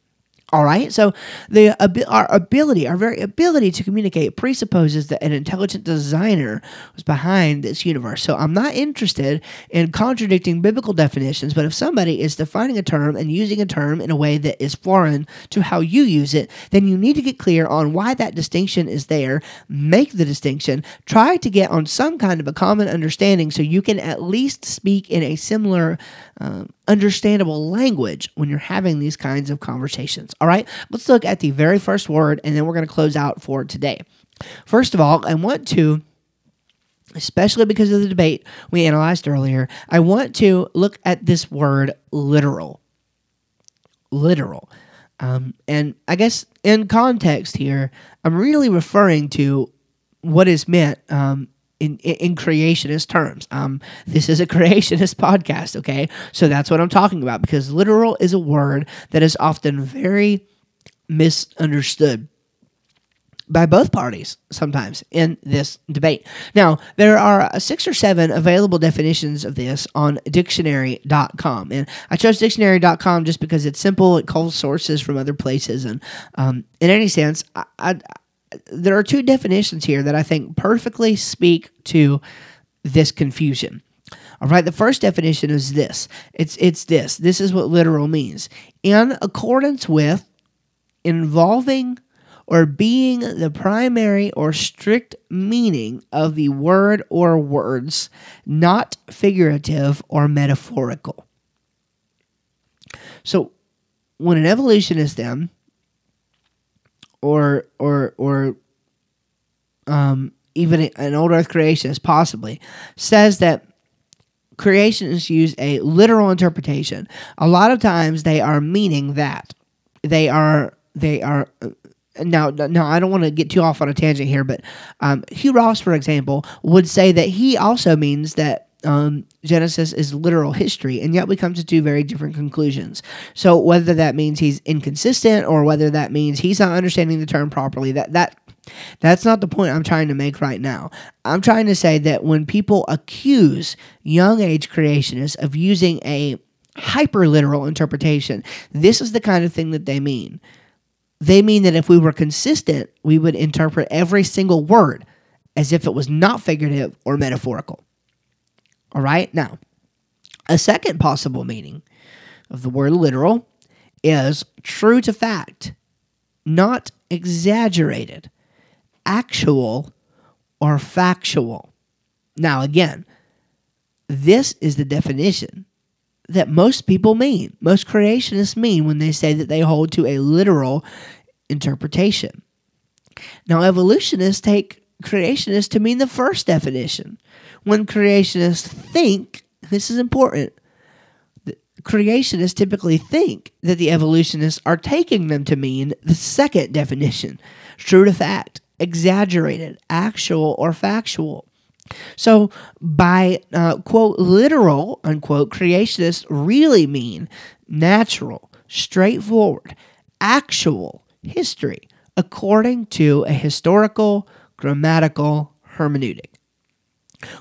All right, so the our ability, our very ability to communicate presupposes that an intelligent designer was behind this universe. So I'm not interested in contradicting biblical definitions, but if somebody is defining a term and using a term in a way that is foreign to how you use it, then you need to get clear on why that distinction is there. Make the distinction. Try to get on some kind of a common understanding so you can at least speak in a similar uh, understandable language when you're having these kinds of conversations. All right, let's look at the very first word and then we're going to close out for today. First of all, I want to especially because of the debate we analyzed earlier, I want to look at this word literal. Literal. Um, and I guess in context here, I'm really referring to what is meant um, in, in creationist terms. Um, this is a creationist podcast, okay? So that's what I'm talking about because literal is a word that is often very misunderstood by both parties sometimes in this debate. Now, there are six or seven available definitions of this on dictionary.com. And I chose dictionary.com just because it's simple, it calls sources from other places. And um, in any sense, I, I, there are two definitions here that I think perfectly speak to this confusion. All right, the first definition is this. It's it's this. This is what literal means. In accordance with involving or being the primary or strict meaning of the word or words, not figurative or metaphorical. So, when an evolutionist then, or or or um, even an old Earth creationist possibly says that creationists use a literal interpretation. A lot of times they are meaning that they are they are now, now I don't want to get too off on a tangent here, but um, Hugh Ross, for example, would say that he also means that um, Genesis is literal history, and yet we come to two very different conclusions. So whether that means he's inconsistent or whether that means he's not understanding the term properly, that that that's not the point I'm trying to make right now. I'm trying to say that when people accuse young age creationists of using a hyper literal interpretation, this is the kind of thing that they mean. They mean that if we were consistent, we would interpret every single word as if it was not figurative or metaphorical. All right? Now, a second possible meaning of the word literal is true to fact, not exaggerated, actual, or factual. Now, again, this is the definition that most people mean, most creationists mean when they say that they hold to a literal interpretation. Now, evolutionists take creationists to mean the first definition. When creationists think, this is important, creationists typically think that the evolutionists are taking them to mean the second definition true to fact, exaggerated, actual, or factual. So, by uh, quote, literal, unquote, creationists really mean natural, straightforward, actual history, according to a historical, grammatical hermeneutic.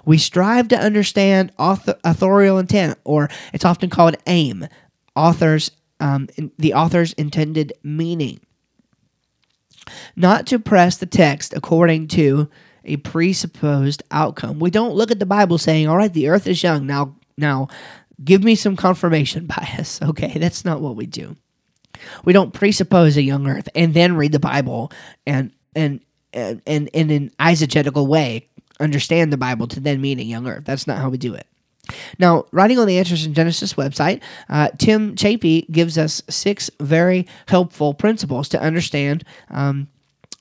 We strive to understand author, authorial intent, or it's often called aim, author's um, the author's intended meaning. Not to press the text according to a presupposed outcome. We don't look at the Bible saying, "All right, the earth is young now." Now, give me some confirmation bias. Okay, that's not what we do. We don't presuppose a young earth and then read the Bible and and and, and in an eisegetical way understand the Bible to then mean a young earth. That's not how we do it. Now, writing on the Answers in Genesis website, uh, Tim Chaffey gives us six very helpful principles to understand um,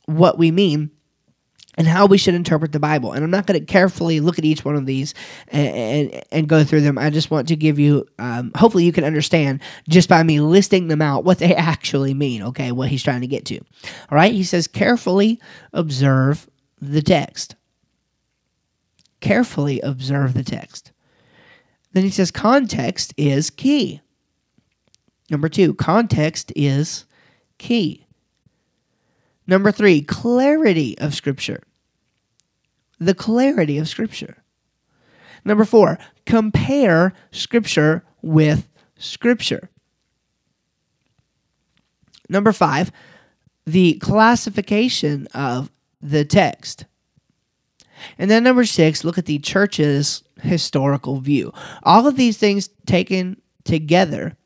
what we mean and how we should interpret the Bible. And I'm not going to carefully look at each one of these and, and, and go through them. I just want to give you, um, hopefully, you can understand just by me listing them out what they actually mean, okay, what he's trying to get to. All right, he says, carefully observe the text. Carefully observe the text. Then he says, context is key. Number two, context is key. Number three, clarity of Scripture. The clarity of Scripture. Number four, compare Scripture with Scripture. Number five, the classification of the text. And then number six, look at the church's historical view. All of these things taken together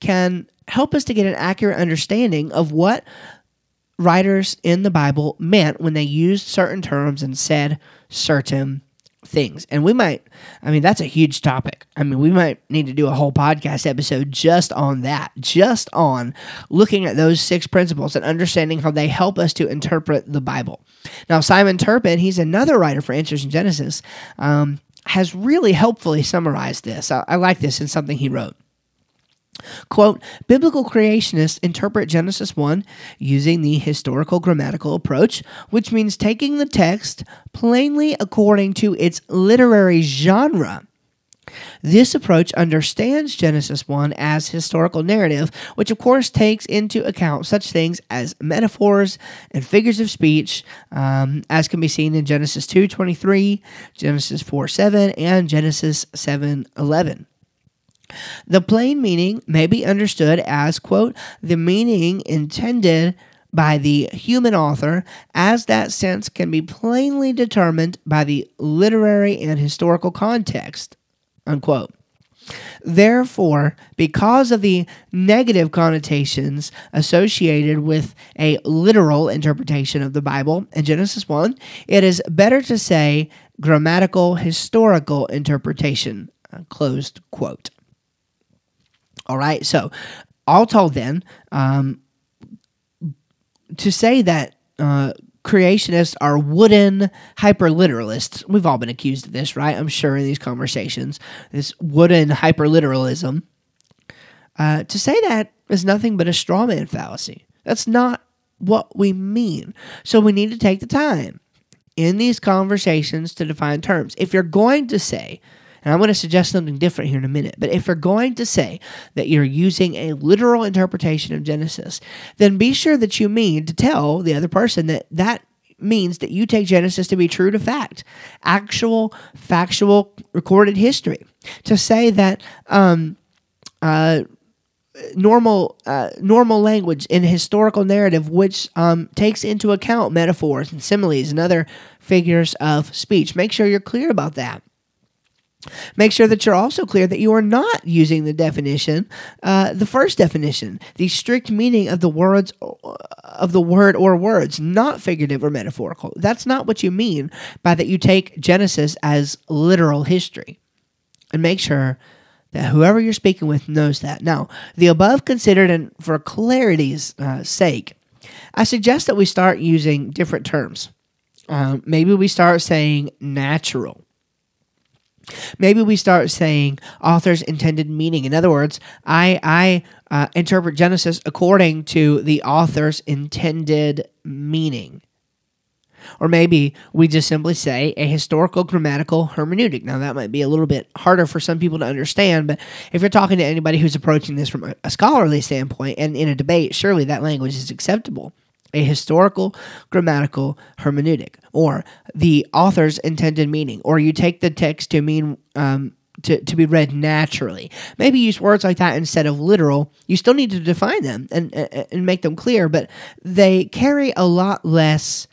can help us to get an accurate understanding of what writers in the Bible meant when they used certain terms and said certain things. And we might, I mean, that's a huge topic. I mean, we might need to do a whole podcast episode just on that, just on looking at those six principles and understanding how they help us to interpret the Bible. Now, Simon Turpin, he's another writer for Answers in Genesis, um, has really helpfully summarized this. I, I like this in something he wrote. Quote, biblical creationists interpret Genesis 1 using the historical grammatical approach, which means taking the text plainly according to its literary genre. This approach understands Genesis 1 as historical narrative, which of course takes into account such things as metaphors and figures of speech, um, as can be seen in Genesis 2.23, Genesis 4 7, and Genesis 7 11. The plain meaning may be understood as, quote, the meaning intended by the human author, as that sense can be plainly determined by the literary and historical context, unquote. Therefore, because of the negative connotations associated with a literal interpretation of the Bible in Genesis 1, it is better to say grammatical historical interpretation, closed quote. All right. So, all told, then, um, to say that uh, creationists are wooden hyperliteralists, we've all been accused of this, right? I'm sure in these conversations, this wooden hyperliteralism. Uh, to say that is nothing but a straw man fallacy. That's not what we mean. So we need to take the time in these conversations to define terms. If you're going to say and I'm going to suggest something different here in a minute. But if you're going to say that you're using a literal interpretation of Genesis, then be sure that you mean to tell the other person that that means that you take Genesis to be true to fact, actual, factual, recorded history. To say that, um, uh, normal uh, normal language in historical narrative which um, takes into account metaphors and similes and other figures of speech make sure you're clear about that Make sure that you're also clear that you are not using the definition, uh, the first definition, the strict meaning of the words of the word or words, not figurative or metaphorical. That's not what you mean by that you take Genesis as literal history. And make sure that whoever you're speaking with knows that. Now, the above considered, and for clarity's uh, sake, I suggest that we start using different terms. Um, maybe we start saying natural Maybe we start saying author's intended meaning. In other words, I I uh, interpret Genesis according to the author's intended meaning. Or maybe we just simply say a historical grammatical hermeneutic. Now, that might be a little bit harder for some people to understand, but if you're talking to anybody who's approaching this from a, a scholarly standpoint and in a debate, surely that language is acceptable a historical grammatical hermeneutic, or the author's intended meaning, or you take the text to mean um, to, to be read naturally. Maybe use words like that instead of literal. You still need to define them and, and make them clear, but they carry a lot less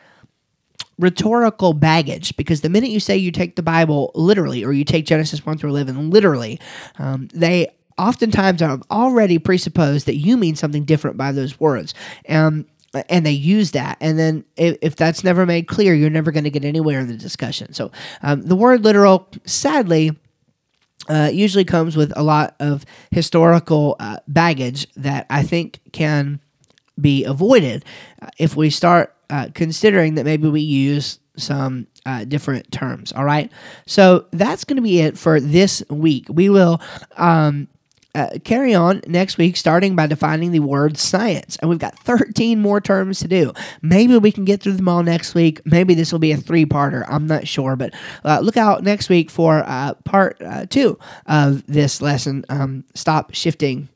rhetorical baggage because the minute you say you take the Bible literally or you take Genesis 1 through 11 literally, um, they oftentimes have already presupposed that you mean something different by those words. Um, and they use that. And then if, if that's never made clear, you're never going to get anywhere in the discussion. So um, the word literal, sadly, uh, usually comes with a lot of historical uh, baggage that I think can be avoided uh, if we start uh, considering that maybe we use some uh, different terms. All right. So that's going to be it for this week. We will um, uh, carry on next week, starting by defining the word science. And we've got 13 more terms to do. Maybe we can get through them all next week. Maybe this will be a three parter. I'm not sure. But uh, look out next week for uh, part uh, two of this lesson. Um, stop shifting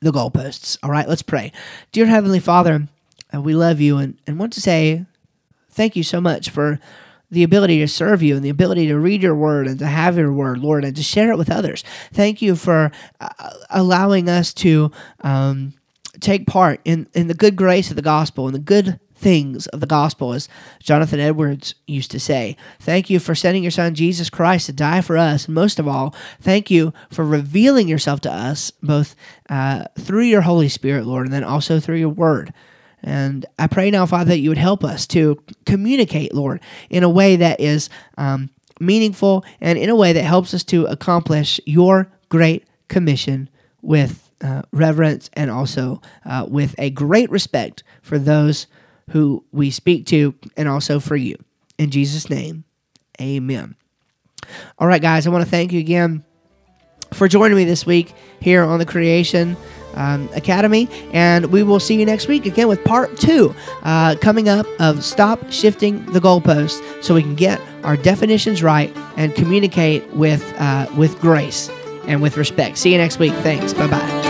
the goalposts. All right, let's pray. Dear Heavenly Father, uh, we love you and, and want to say thank you so much for the ability to serve you and the ability to read your word and to have your word, Lord, and to share it with others. Thank you for uh, allowing us to um, take part in, in the good grace of the gospel and the good things of the gospel, as Jonathan Edwards used to say. Thank you for sending your son Jesus Christ to die for us. And most of all, thank you for revealing yourself to us, both uh, through your Holy Spirit, Lord, and then also through your word. And I pray now, Father, that you would help us to communicate, Lord, in a way that is um, meaningful, and in a way that helps us to accomplish your great commission with uh, reverence and also uh, with a great respect for those who we speak to and also for you. In Jesus' name, amen. All right, guys, I want to thank you again for joining me this week here on the Creation um, Academy. And we will see you next week again with part two uh, coming up of Stop Shifting the Goalposts so we can get our definitions right and communicate with, uh, with grace and with respect. See you next week. Thanks. Bye bye.